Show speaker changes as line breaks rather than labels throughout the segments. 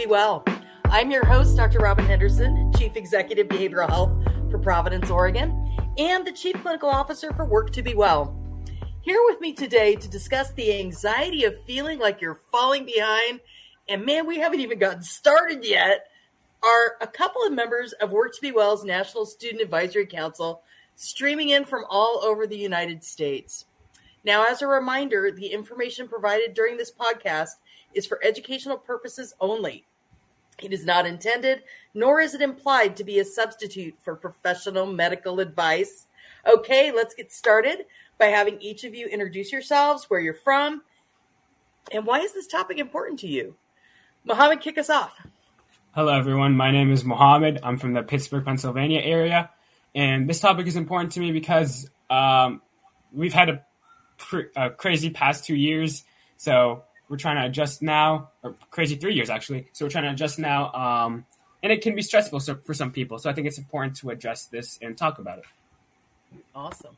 Be Well. I'm your host, Dr. Robin Henderson, Chief Executive Behavioral Health for Providence, Oregon, and the Chief Clinical Officer for Work to Be Well. Here with me today to discuss the anxiety of feeling like you're falling behind, and man, we haven't even gotten started yet, are a couple of members of Work to Be Well's National Student Advisory Council streaming in from all over the United States. Now, as a reminder, the information provided during this podcast is for educational purposes only. It is not intended, nor is it implied to be a substitute for professional medical advice. Okay, let's get started by having each of you introduce yourselves, where you're from, and why is this topic important to you? Mohammed, kick us off.
Hello, everyone. My name is Mohammed. I'm from the Pittsburgh, Pennsylvania area. And this topic is important to me because um, we've had a, pr- a crazy past two years. So we're trying to adjust now, or crazy three years actually. So we're trying to adjust now, um, and it can be stressful for some people. So I think it's important to address this and talk about it.
Awesome.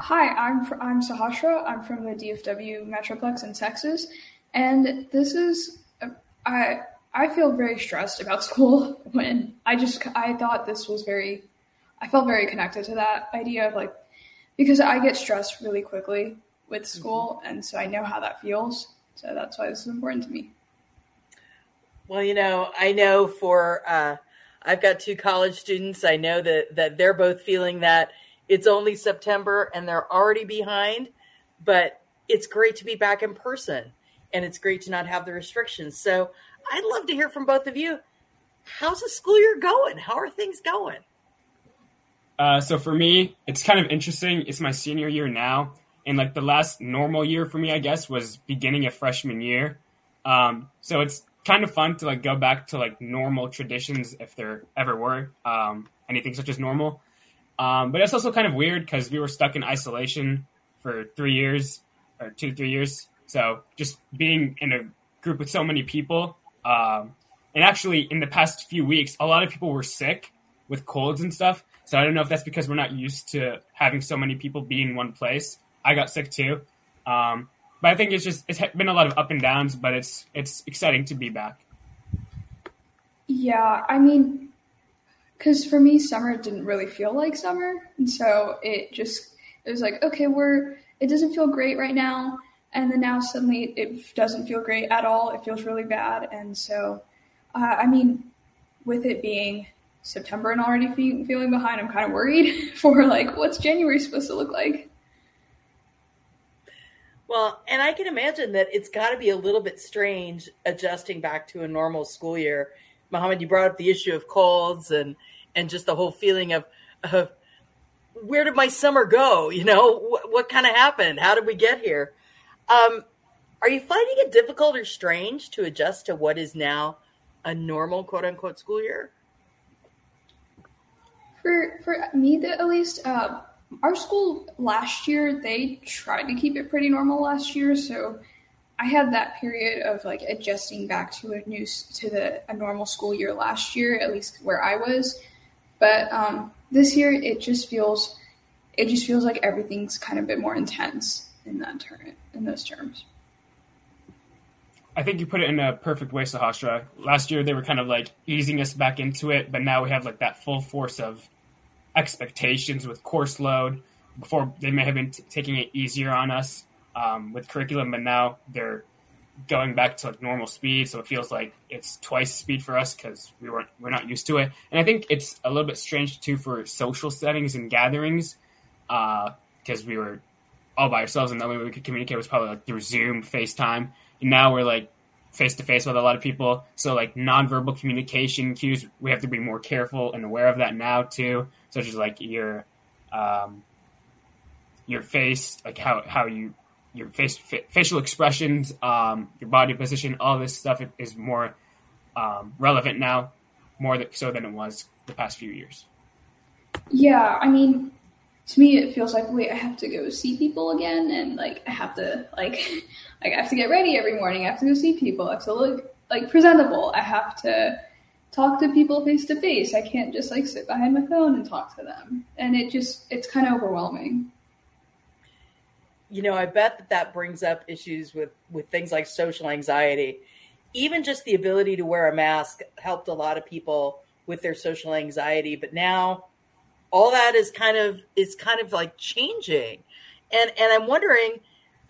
Hi, I'm fr- I'm Sahasra. I'm from the DFW Metroplex in Texas, and this is uh, I I feel very stressed about school when I just I thought this was very I felt very connected to that idea of like because I get stressed really quickly with mm-hmm. school, and so I know how that feels. So that's why this is important to me.
Well, you know, I know for uh, I've got two college students. I know that that they're both feeling that it's only September and they're already behind, but it's great to be back in person and it's great to not have the restrictions. So I'd love to hear from both of you. How's the school year going? How are things going?
Uh, so for me, it's kind of interesting. It's my senior year now, and like the last normal year for me, I guess, was beginning of freshman year. Um, so it's kind of fun to like go back to like normal traditions if there ever were um, anything such as normal. Um, but it's also kind of weird because we were stuck in isolation for three years or two, three years. So just being in a group with so many people, um, and actually in the past few weeks, a lot of people were sick with colds and stuff. So I don't know if that's because we're not used to having so many people be in one place. I got sick too, um, but I think it's just it's been a lot of up and downs. But it's it's exciting to be back.
Yeah, I mean, because for me, summer didn't really feel like summer, and so it just it was like okay, we're it doesn't feel great right now, and then now suddenly it doesn't feel great at all. It feels really bad, and so uh, I mean, with it being September and already fe- feeling behind, I'm kind of worried for like what's January supposed to look like.
Well, and I can imagine that it's got to be a little bit strange adjusting back to a normal school year. Mohammed, you brought up the issue of colds and and just the whole feeling of, of where did my summer go? You know, what, what kind of happened? How did we get here? Um, are you finding it difficult or strange to adjust to what is now a normal quote unquote school year?
For for me, at least, uh, our school last year they tried to keep it pretty normal last year, so I had that period of like adjusting back to a new to the a normal school year last year, at least where I was. But um, this year, it just feels it just feels like everything's kind of a bit more intense in that term in those terms.
I think you put it in a perfect way, Sahasra. Last year they were kind of like easing us back into it, but now we have like that full force of expectations with course load. Before they may have been t- taking it easier on us um, with curriculum, but now they're going back to like normal speed. So it feels like it's twice speed for us because we weren't we're not used to it. And I think it's a little bit strange too for social settings and gatherings because uh, we were all by ourselves, and the only way we could communicate was probably like through Zoom, FaceTime. And now we're like face to face with a lot of people. So like nonverbal communication cues, we have to be more careful and aware of that now too, such as like your um, your face, like how how you your face facial expressions, um, your body position, all this stuff is more um, relevant now, more so than it was the past few years.
Yeah, I mean, to me it feels like wait i have to go see people again and like i have to like like i have to get ready every morning i have to go see people i have to look like presentable. I have to talk to people face to face i can't just like sit behind my phone and talk to them. And it just it's kind of overwhelming.
You know i bet that that brings up issues with with things like social anxiety. Even just the ability to wear a mask helped a lot of people with their social anxiety. But now all that is kind of is kind of like changing. And and I'm wondering,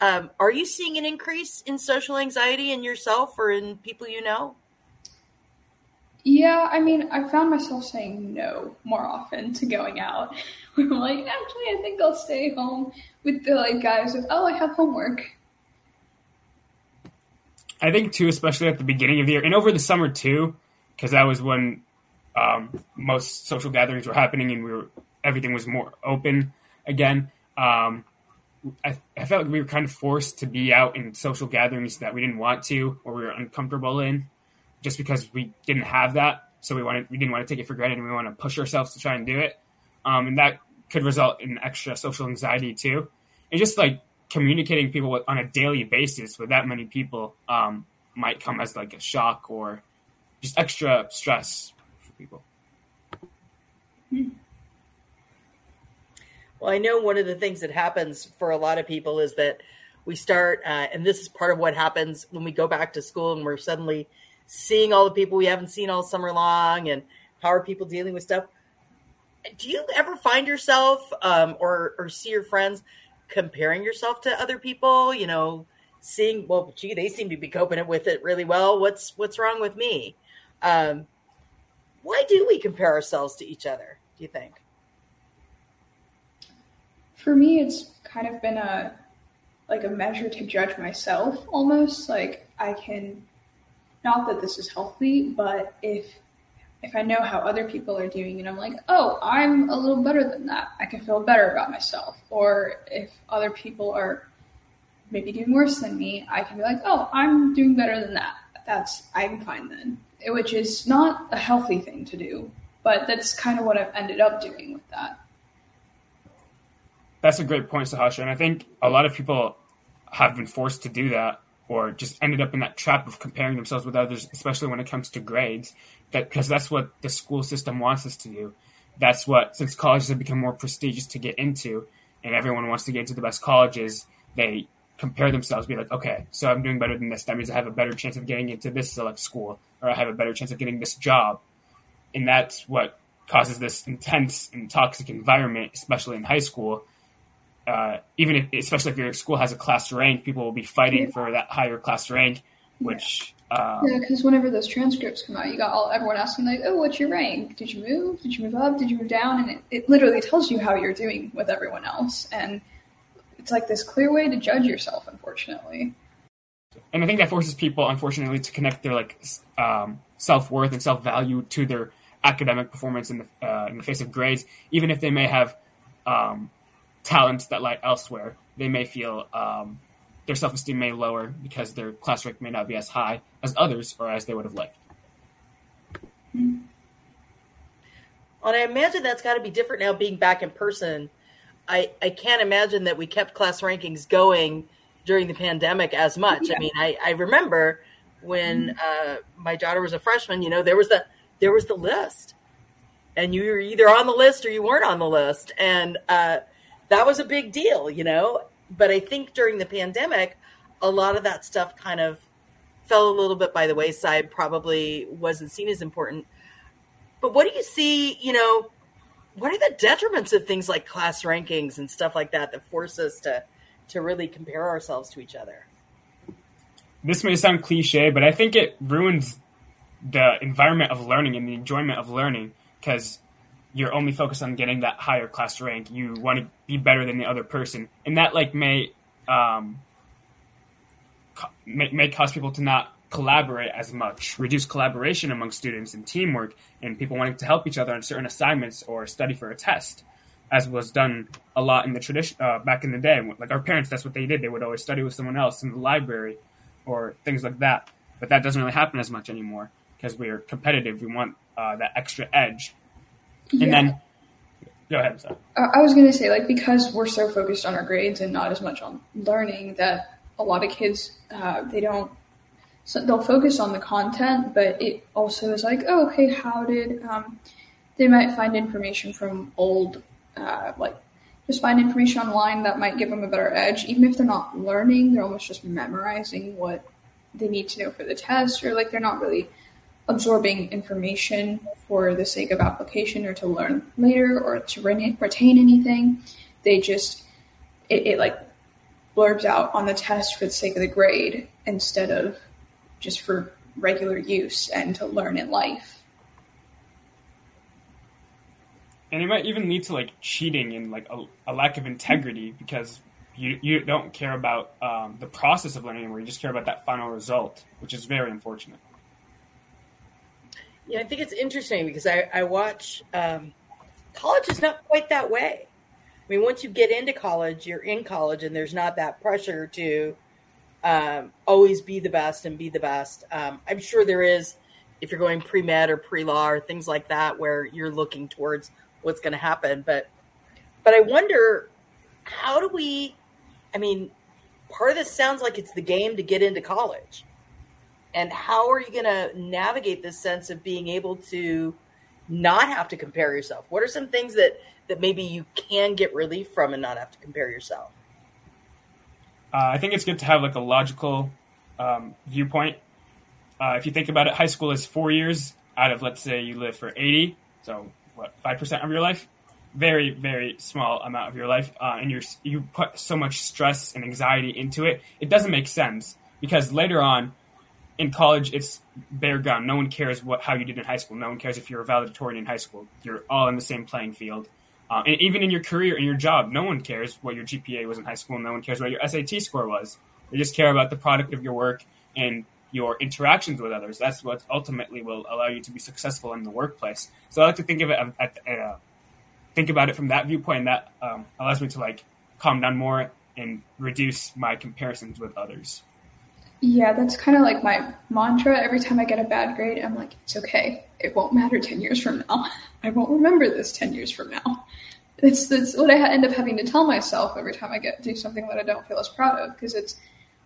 um, are you seeing an increase in social anxiety in yourself or in people you know?
Yeah, I mean, I found myself saying no more often to going out. I'm like, actually, I think I'll stay home with the like guys with, oh, I have homework.
I think too, especially at the beginning of the year and over the summer too, because that was when um, most social gatherings were happening and we were everything was more open again. Um, I, I, felt like we were kind of forced to be out in social gatherings that we didn't want to or we were uncomfortable in, just because we didn't have that. So we wanted we didn't want to take it for granted and we want to push ourselves to try and do it, um, and that could result in extra social anxiety too. And just like communicating people with, on a daily basis with that many people um, might come as like a shock or just extra stress people.
Well, I know one of the things that happens for a lot of people is that we start, uh, and this is part of what happens when we go back to school and we're suddenly seeing all the people we haven't seen all summer long and how are people dealing with stuff. Do you ever find yourself um, or, or see your friends comparing yourself to other people, you know, seeing, well, gee, they seem to be coping with it really well. What's, what's wrong with me? Um, why do we compare ourselves to each other? Do you think?
For me, it's kind of been a, like a measure to judge myself almost like I can, not that this is healthy, but if if I know how other people are doing and I'm like, oh, I'm a little better than that, I can feel better about myself. Or if other people are maybe doing worse than me, I can be like, oh, I'm doing better than that. That's, I'm fine then. Which is not a healthy thing to do, but that's kind of what I've ended up doing with that.
That's a great point, Sahasra. And I think a lot of people have been forced to do that or just ended up in that trap of comparing themselves with others, especially when it comes to grades that because that's what the school system wants us to do. That's what since colleges have become more prestigious to get into, and everyone wants to get into the best colleges, they compare themselves, be like, okay, so I'm doing better than this. That means I have a better chance of getting into this select school, or I have a better chance of getting this job, and that's what causes this intense and toxic environment, especially in high school. Uh, even if, especially if your school has a class rank, people will be fighting for that higher class rank, which
um, yeah, because whenever those transcripts come out, you got all everyone asking like, "Oh, what's your rank? Did you move? Did you move up? Did you move down?" And it, it literally tells you how you're doing with everyone else, and it's like this clear way to judge yourself. Unfortunately,
and I think that forces people, unfortunately, to connect their like um, self worth and self value to their academic performance in the uh, in the face of grades, even if they may have um, talents that lie elsewhere. They may feel um, their self esteem may lower because their class rank may not be as high as others or as they would have liked.
Well, I imagine that's got to be different now being back in person. I, I can't imagine that we kept class rankings going during the pandemic as much. Yeah. I mean, I, I remember when mm-hmm. uh, my daughter was a freshman, you know, there was the there was the list. And you were either on the list or you weren't on the list. And uh, that was a big deal, you know but I think during the pandemic, a lot of that stuff kind of fell a little bit by the wayside, probably wasn't seen as important. But what do you see, you know, what are the detriments of things like class rankings and stuff like that that force us to to really compare ourselves to each other?
This may sound cliche, but I think it ruins the environment of learning and the enjoyment of learning because you're only focused on getting that higher class rank. You want to be better than the other person, and that like may um, may, may cause people to not collaborate as much, reduce collaboration among students and teamwork, and people wanting to help each other on certain assignments or study for a test, as was done a lot in the tradition uh, back in the day. Like our parents, that's what they did. They would always study with someone else in the library or things like that. But that doesn't really happen as much anymore because we're competitive. We want uh, that extra edge and then go ahead. Sorry.
I was going to say, like, because we're so focused on our grades and not as much on learning, that a lot of kids uh, they don't. So they'll focus on the content, but it also is like, oh, okay, how did um, they might find information from old, uh, like, just find information online that might give them a better edge, even if they're not learning. They're almost just memorizing what they need to know for the test, or like they're not really absorbing information for the sake of application or to learn later or to retain anything. They just, it, it like blurbs out on the test for the sake of the grade instead of just for regular use and to learn in life.
And it might even lead to like cheating and like a, a lack of integrity because you you don't care about um, the process of learning anymore. You just care about that final result, which is very unfortunate.
Yeah, I think it's interesting because I, I watch um, college is not quite that way. I mean, once you get into college, you're in college, and there's not that pressure to um, always be the best and be the best. Um, I'm sure there is if you're going pre med or pre law or things like that, where you're looking towards what's going to happen. But but I wonder how do we? I mean, part of this sounds like it's the game to get into college and how are you going to navigate this sense of being able to not have to compare yourself what are some things that that maybe you can get relief from and not have to compare yourself
uh, i think it's good to have like a logical um, viewpoint uh, if you think about it high school is four years out of let's say you live for 80 so what 5% of your life very very small amount of your life uh, and you you put so much stress and anxiety into it it doesn't make sense because later on in college, it's bare gun. No one cares what how you did in high school. No one cares if you're a valedictorian in high school. You're all in the same playing field. Uh, and even in your career, in your job, no one cares what your GPA was in high school. No one cares what your SAT score was. They just care about the product of your work and your interactions with others. That's what ultimately will allow you to be successful in the workplace. So I like to think of it at, at uh, think about it from that viewpoint. That um, allows me to like calm down more and reduce my comparisons with others.
Yeah, that's kind of like my mantra. Every time I get a bad grade, I'm like, it's okay. It won't matter 10 years from now. I won't remember this 10 years from now. It's, it's what I end up having to tell myself every time I get do something that I don't feel as proud of because it's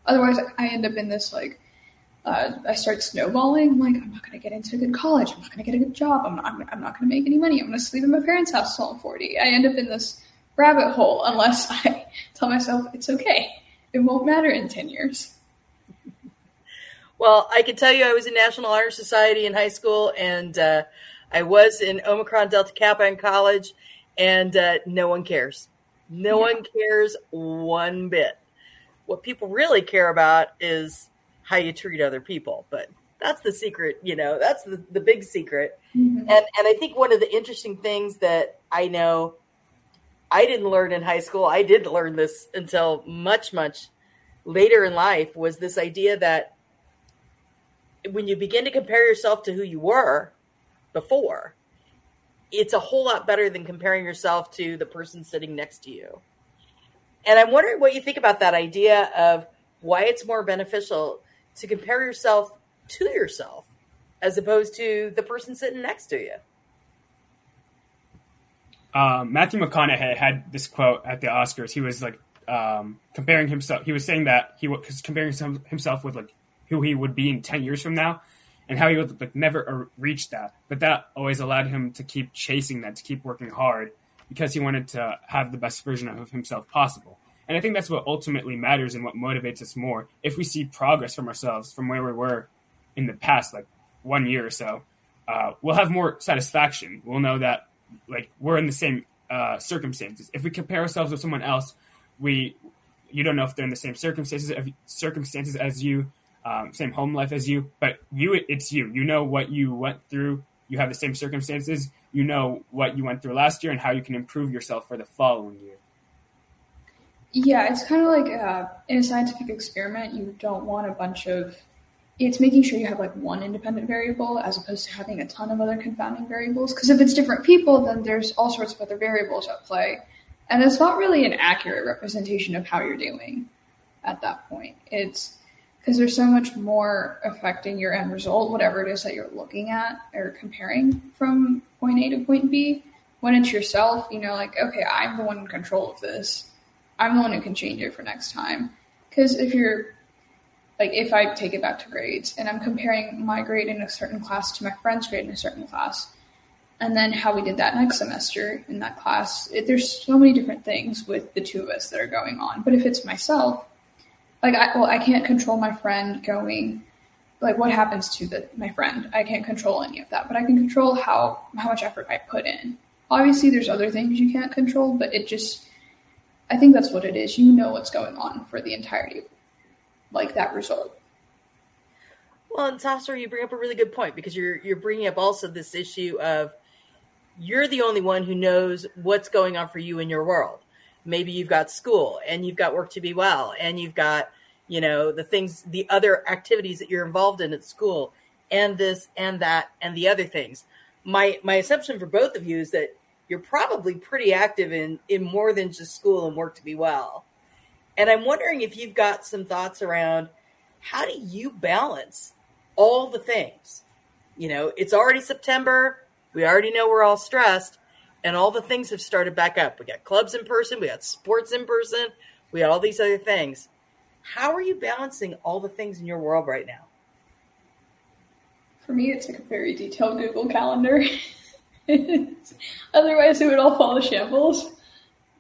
otherwise I end up in this like uh, I start snowballing. I'm like, I'm not going to get into a good college. I'm not going to get a good job. I'm not, I'm, I'm not going to make any money. I'm going to sleep in my parents' house until I'm 40. I end up in this rabbit hole unless I tell myself it's okay. It won't matter in 10 years.
Well, I can tell you I was in National Honor Society in high school, and uh, I was in Omicron Delta Kappa in college, and uh, no one cares. No yeah. one cares one bit. What people really care about is how you treat other people. But that's the secret, you know, that's the, the big secret. Mm-hmm. And and I think one of the interesting things that I know I didn't learn in high school, I did learn this until much, much later in life, was this idea that when you begin to compare yourself to who you were before, it's a whole lot better than comparing yourself to the person sitting next to you. And I'm wondering what you think about that idea of why it's more beneficial to compare yourself to yourself as opposed to the person sitting next to you.
Um, Matthew McConaughey had this quote at the Oscars. He was like um, comparing himself. He was saying that he was comparing himself with like who he would be in 10 years from now and how he would like never reach that. But that always allowed him to keep chasing that, to keep working hard because he wanted to have the best version of himself possible. And I think that's what ultimately matters and what motivates us more. If we see progress from ourselves from where we were in the past, like one year or so, uh, we'll have more satisfaction. We'll know that like we're in the same uh, circumstances. If we compare ourselves with someone else, we you don't know if they're in the same circumstances circumstances as you um, same home life as you, but you, it's you. You know what you went through. You have the same circumstances. You know what you went through last year and how you can improve yourself for the following year.
Yeah, it's kind of like uh, in a scientific experiment, you don't want a bunch of. It's making sure you have like one independent variable as opposed to having a ton of other confounding variables. Because if it's different people, then there's all sorts of other variables at play. And it's not really an accurate representation of how you're doing at that point. It's because there's so much more affecting your end result, whatever it is that you're looking at or comparing from point A to point B. When it's yourself, you know, like, okay, I'm the one in control of this. I'm the one who can change it for next time. Because if you're, like, if I take it back to grades and I'm comparing my grade in a certain class to my friend's grade in a certain class, and then how we did that next semester in that class, it, there's so many different things with the two of us that are going on. But if it's myself, like I well I can't control my friend going like what happens to the my friend. I can't control any of that, but I can control how how much effort I put in. Obviously, there's other things you can't control, but it just I think that's what it is. You know what's going on for the entirety of like that result.
Well, and Sahasra, you bring up a really good point because you're you're bringing up also this issue of you're the only one who knows what's going on for you in your world. Maybe you've got school and you've got work to be well and you've got, you know, the things, the other activities that you're involved in at school and this and that and the other things. My my assumption for both of you is that you're probably pretty active in in more than just school and work to be well. And I'm wondering if you've got some thoughts around how do you balance all the things? You know, it's already September we already know we're all stressed, and all the things have started back up. We got clubs in person, we got sports in person, we got all these other things. How are you balancing all the things in your world right now?
For me, it's like a very detailed Google Calendar. Otherwise, it would all fall to shambles.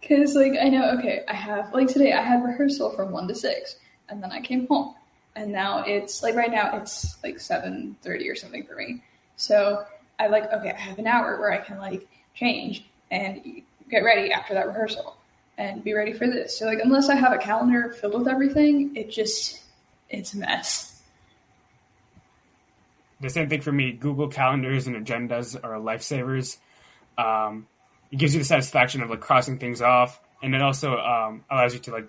Because, like, I know, okay, I have, like, today I had rehearsal from 1 to 6, and then I came home. And now it's, like, right now it's, like, 7.30 or something for me. So I like, okay, I have an hour where I can like change and get ready after that rehearsal and be ready for this. So like, unless I have a calendar filled with everything, it just, it's a mess.
The same thing for me. Google calendars and agendas are lifesavers. Um, it gives you the satisfaction of like crossing things off, and it also um, allows you to like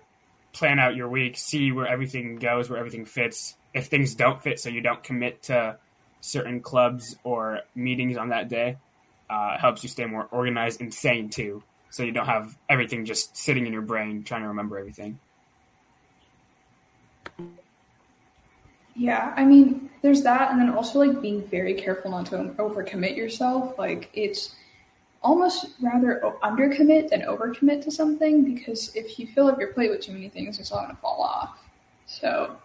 plan out your week, see where everything goes, where everything fits. If things don't fit, so you don't commit to certain clubs or meetings on that day uh, helps you stay more organized and sane too. So you don't have everything just sitting in your brain trying to remember everything.
Yeah, I mean, there's that, and then also like being very careful not to overcommit yourself. Like it's almost rather undercommit than overcommit to something because if you fill up your plate with too many things, it's all going to fall off. So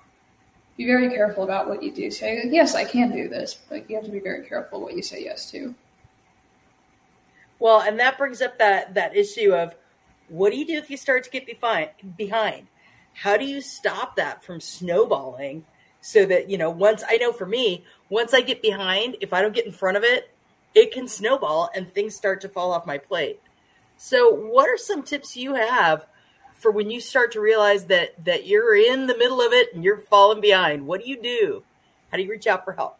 be very careful about what you do. Say, yes, I can do this, but you have to be very careful what you say yes to.
Well, and that brings up that that issue of what do you do if you start to get behind? How do you stop that from snowballing so that, you know, once I know for me, once I get behind, if I don't get in front of it, it can snowball and things start to fall off my plate. So, what are some tips you have for when you start to realize that that you're in the middle of it and you're falling behind what do you do how do you reach out for help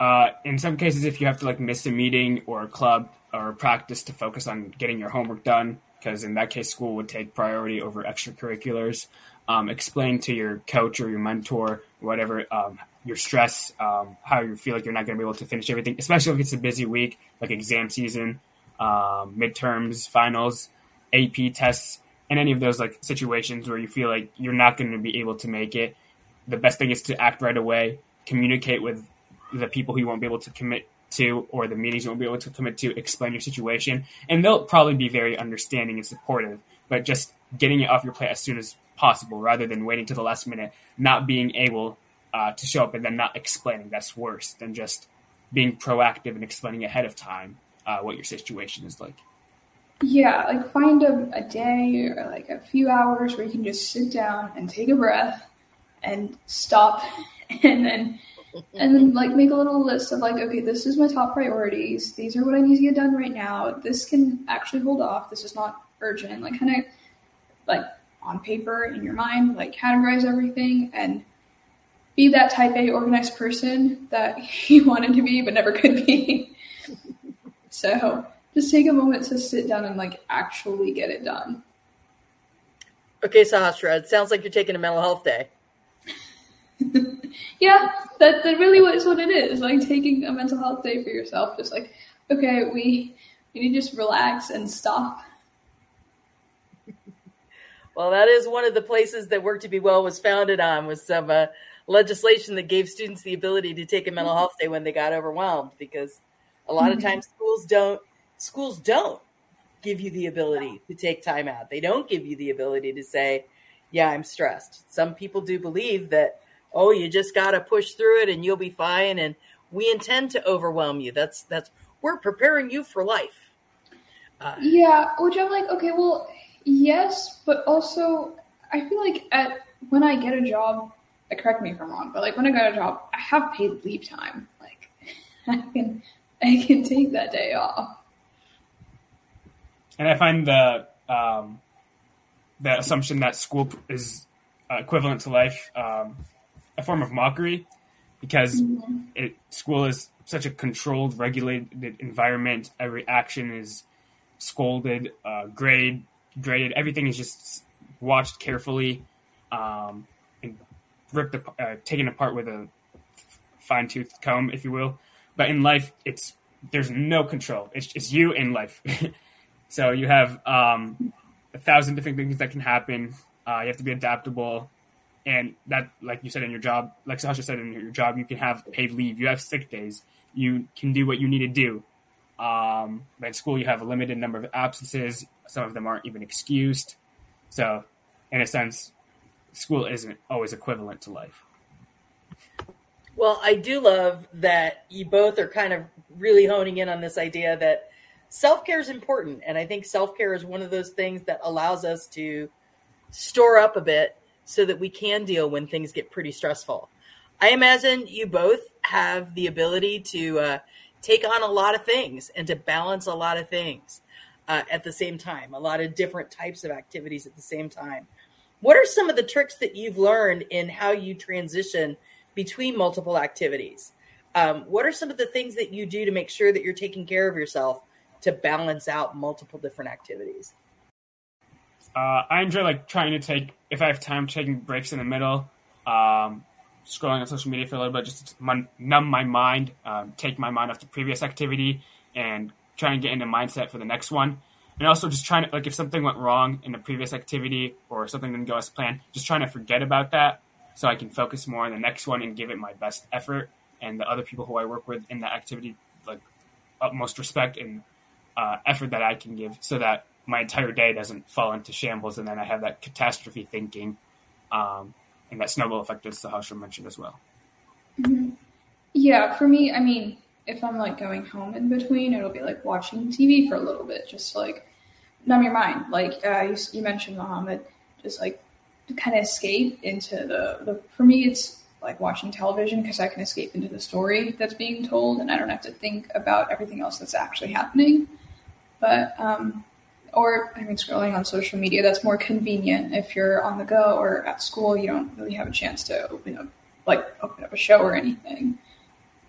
uh, in some cases if you have to like miss a meeting or a club or a practice to focus on getting your homework done because in that case school would take priority over extracurriculars um, explain to your coach or your mentor whatever um, your stress um, how you feel like you're not going to be able to finish everything especially if it's a busy week like exam season um, midterms, finals, AP tests, and any of those like situations where you feel like you're not going to be able to make it, the best thing is to act right away, communicate with the people who you won't be able to commit to or the meetings you won't be able to commit to, explain your situation, and they'll probably be very understanding and supportive. But just getting it off your plate as soon as possible, rather than waiting to the last minute, not being able uh, to show up and then not explaining. That's worse than just being proactive and explaining ahead of time uh, what your situation is like.
Yeah, like find a, a day or like a few hours where you can just sit down and take a breath and stop and then and then like make a little list of like okay this is my top priorities. These are what i need to get done right now. This can actually hold off. This is not urgent. Like kind of like on paper in your mind like categorize everything and be that type a organized person that you wanted to be but never could be. So just take a moment to sit down and like actually get it done.
Okay, Sahasra, it sounds like you're taking a mental health day.
yeah, that, that really is what it is. Like taking a mental health day for yourself. Just like, okay, we, we need to just relax and stop.
well, that is one of the places that Work to Be Well was founded on was some uh, legislation that gave students the ability to take a mental health day when they got overwhelmed because a lot mm-hmm. of times schools don't schools don't give you the ability to take time out. They don't give you the ability to say, "Yeah, I'm stressed." Some people do believe that, "Oh, you just got to push through it and you'll be fine." And we intend to overwhelm you. That's that's we're preparing you for life.
Uh, yeah, which I'm like, okay, well, Yes, but also I feel like at when I get a job, correct me if I'm wrong, but like when I get a job, I have paid leave time. Like I can I can take that day off.
And I find the um, the assumption that school is uh, equivalent to life um, a form of mockery because mm-hmm. it, school is such a controlled, regulated environment. Every action is scolded, uh, grade, graded. Everything is just watched carefully um, and ripped, uh, taken apart with a fine tooth comb, if you will. But in life, it's there's no control. It's it's you in life. so you have um, a thousand different things that can happen. Uh, you have to be adaptable, and that, like you said in your job, like Sasha said in your job, you can have paid leave. You have sick days. You can do what you need to do. Um, but in school, you have a limited number of absences. Some of them aren't even excused. So, in a sense, school isn't always equivalent to life.
Well, I do love that you both are kind of really honing in on this idea that self care is important. And I think self care is one of those things that allows us to store up a bit so that we can deal when things get pretty stressful. I imagine you both have the ability to uh, take on a lot of things and to balance a lot of things uh, at the same time, a lot of different types of activities at the same time. What are some of the tricks that you've learned in how you transition between multiple activities? Um, what are some of the things that you do to make sure that you're taking care of yourself to balance out multiple different activities?
Uh, I enjoy like trying to take if I have time, taking breaks in the middle, um, scrolling on social media for a little bit, just to numb my mind, um, take my mind off the previous activity, and try and get into mindset for the next one. And also just trying to like if something went wrong in the previous activity or something didn't go as planned just trying to forget about that so i can focus more on the next one and give it my best effort. And the other people who i work with in that activity like utmost respect and uh, effort that i can give so that my entire day doesn't fall into shambles and then i have that catastrophe thinking um, and that snowball effect that sahasra mentioned as well
mm-hmm. yeah for me i mean if I'm like going home in between, it'll be like watching TV for a little bit, just like numb your mind. Like uh, you, you mentioned, Mohammed, just like to kind of escape into the, the. For me, it's like watching television because I can escape into the story that's being told, and I don't have to think about everything else that's actually happening. But um, or I mean, scrolling on social media that's more convenient if you're on the go or at school. You don't really have a chance to open up like open up a show or anything.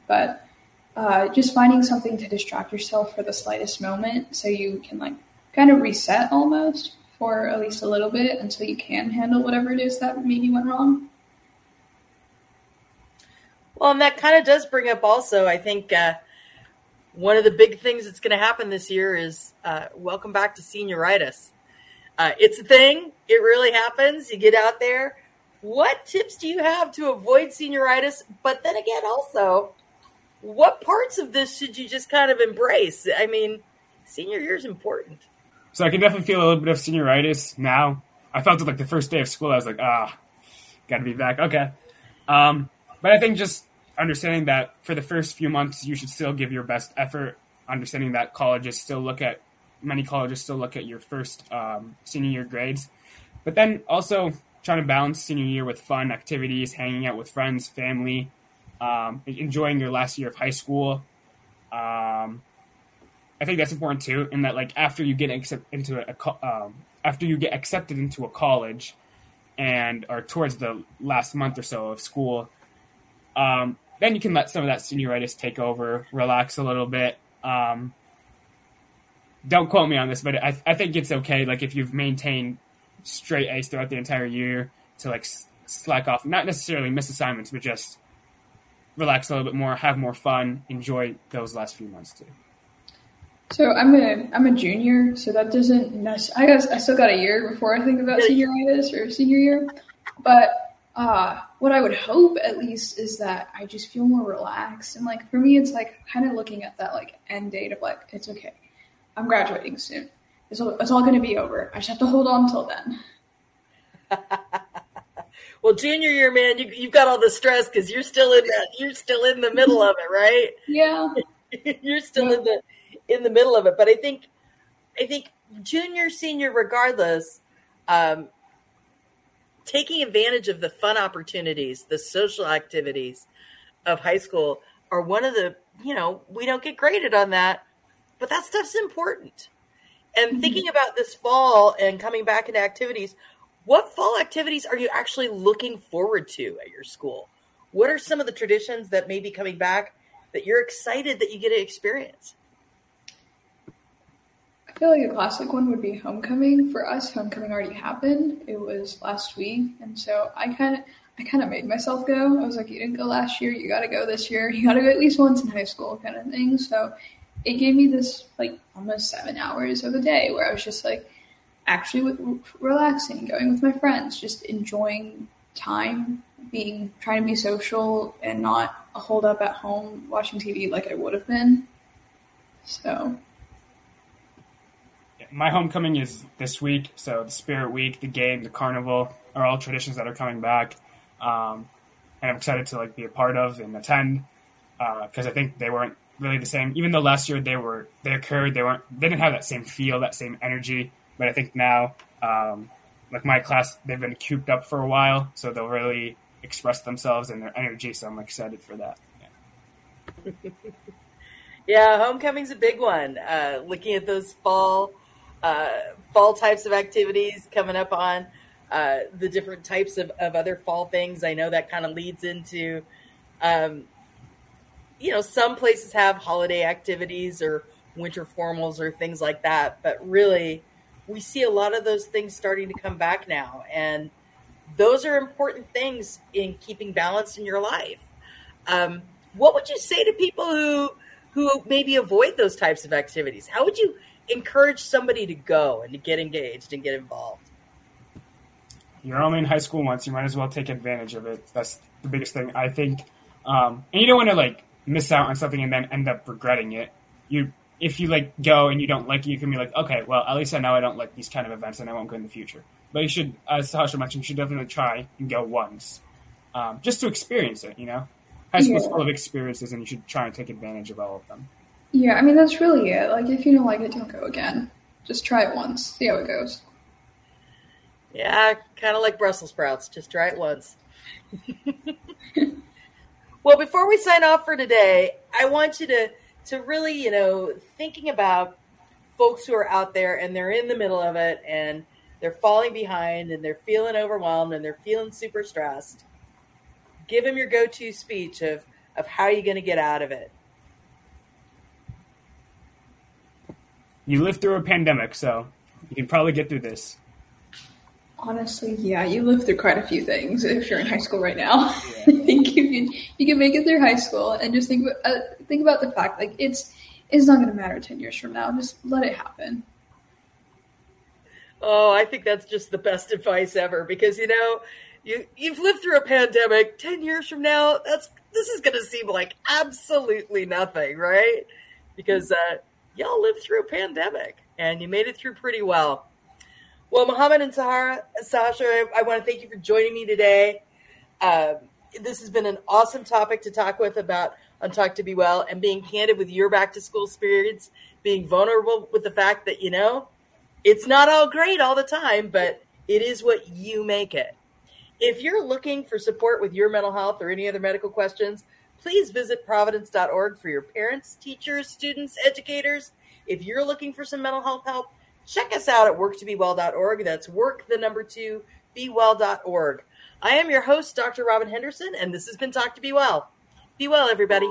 But uh, just finding something to distract yourself for the slightest moment so you can like kind of reset almost for at least a little bit until you can handle whatever it is that maybe went wrong.
Well, and that kind of does bring up also, I think, uh, one of the big things that's going to happen this year is uh, welcome back to senioritis. Uh, it's a thing, it really happens. You get out there. What tips do you have to avoid senioritis? But then again, also, what parts of this should you just kind of embrace? I mean, senior year is important.
So I can definitely feel a little bit of senioritis now. I felt it like the first day of school. I was like, ah, got to be back. Okay. Um, but I think just understanding that for the first few months, you should still give your best effort. Understanding that colleges still look at many colleges still look at your first um, senior year grades, but then also trying to balance senior year with fun activities, hanging out with friends, family, um, enjoying your last year of high school. Um, I think that's important too, in that like after you get accept- into a, um, after you get accepted into a college, and are towards the last month or so of school, um, then you can let some of that senioritis take over, relax a little bit. Um, don't quote me on this, but I, I think it's okay. Like if you've maintained straight A's throughout the entire year to like slack off, not necessarily miss assignments, but just relax a little bit more, have more fun, enjoy those last few months too.
So I'm a I'm a junior, so that doesn't. Mess, I guess I still got a year before I think about senioritis or senior year. But uh, what I would hope at least is that I just feel more relaxed and like for me, it's like kind of looking at that like end date of like it's okay, I'm graduating soon. It's all, it's all going to be over. I just have to hold on till then.
Well, junior year, man, you, you've got all the stress because you're still in that. You're still in the middle of it, right?
Yeah,
you're still in the in the middle of it. But I think, I think junior, senior, regardless, um, taking advantage of the fun opportunities, the social activities of high school are one of the, you know, we don't get graded on that, but that stuff's important. And mm-hmm. thinking about this fall and coming back into activities, what fall activities are you actually looking forward to at your school? What are some of the traditions that may be coming back that you're excited that you get to experience?
I feel like a classic one would be homecoming. For us, homecoming already happened. It was last week, and so I kind of I kind of made myself go. I was like, you didn't go last year, you got to go this year. You got to go at least once in high school, kind of thing. So it gave me this like almost seven hours of a day where I was just like actually relaxing, going with my friends, just enjoying time, being trying to be social and not hold up at home watching TV like I would have been. So
my homecoming is this week, so the Spirit Week, the game, the carnival are all traditions that are coming back, um, and I'm excited to like be a part of and attend because uh, I think they weren't really the same. Even though last year they were they occurred, they weren't they didn't have that same feel, that same energy. But I think now, um, like my class, they've been cooped up for a while, so they'll really express themselves and their energy. So I'm excited for that.
Yeah, yeah homecoming's a big one. Uh, looking at those fall uh, fall types of activities coming up on uh, the different types of, of other fall things. I know that kind of leads into, um, you know, some places have holiday activities or winter formals or things like that, but really, we see a lot of those things starting to come back now, and those are important things in keeping balance in your life. Um, what would you say to people who who maybe avoid those types of activities? How would you encourage somebody to go and to get engaged and get involved?
You're only in high school once. You might as well take advantage of it. That's the biggest thing I think. Um, and you don't want to like miss out on something and then end up regretting it. You, if you like go and you don't like it, you can be like, okay, well, at least I know I don't like these kind of events and I won't go in the future. But you should, as Sasha mentioned, you should definitely try and go once, um, just to experience it. You know, high school yeah. full of experiences, and you should try and take advantage of all of them.
Yeah, I mean that's really it. Like if you don't like it, don't go again. Just try it once, see how it goes.
Yeah, kind of like Brussels sprouts. Just try it once. well, before we sign off for today, I want you to to really, you know, thinking about folks who are out there and they're in the middle of it and they're falling behind and they're feeling overwhelmed and they're feeling super stressed. Give them your go-to speech of of how you're going to get out of it.
You lived through a pandemic, so you can probably get through this.
Honestly, yeah, you lived through quite a few things if you're in high school right now. Yeah. I think you can you can make it through high school and just think uh, think about the fact like it's it's not going to matter ten years from now. Just let it happen.
Oh, I think that's just the best advice ever because you know you you've lived through a pandemic. Ten years from now, that's this is going to seem like absolutely nothing, right? Because uh, y'all lived through a pandemic and you made it through pretty well. Well, Mohammed and Sahara, Sasha, I, want to thank you for joining me today. Um, this has been an awesome topic to talk with about on Talk to Be Well and being candid with your back to school spirits, being vulnerable with the fact that, you know, it's not all great all the time, but it is what you make it. If you're looking for support with your mental health or any other medical questions, please visit providence.org for your parents, teachers, students, educators. If you're looking for some mental health help, check us out at worktobewell.org. That's work the number two, bewell.org. I am your host, Dr. Robin Henderson, and this has been Talk to Be Well. Be well, everybody.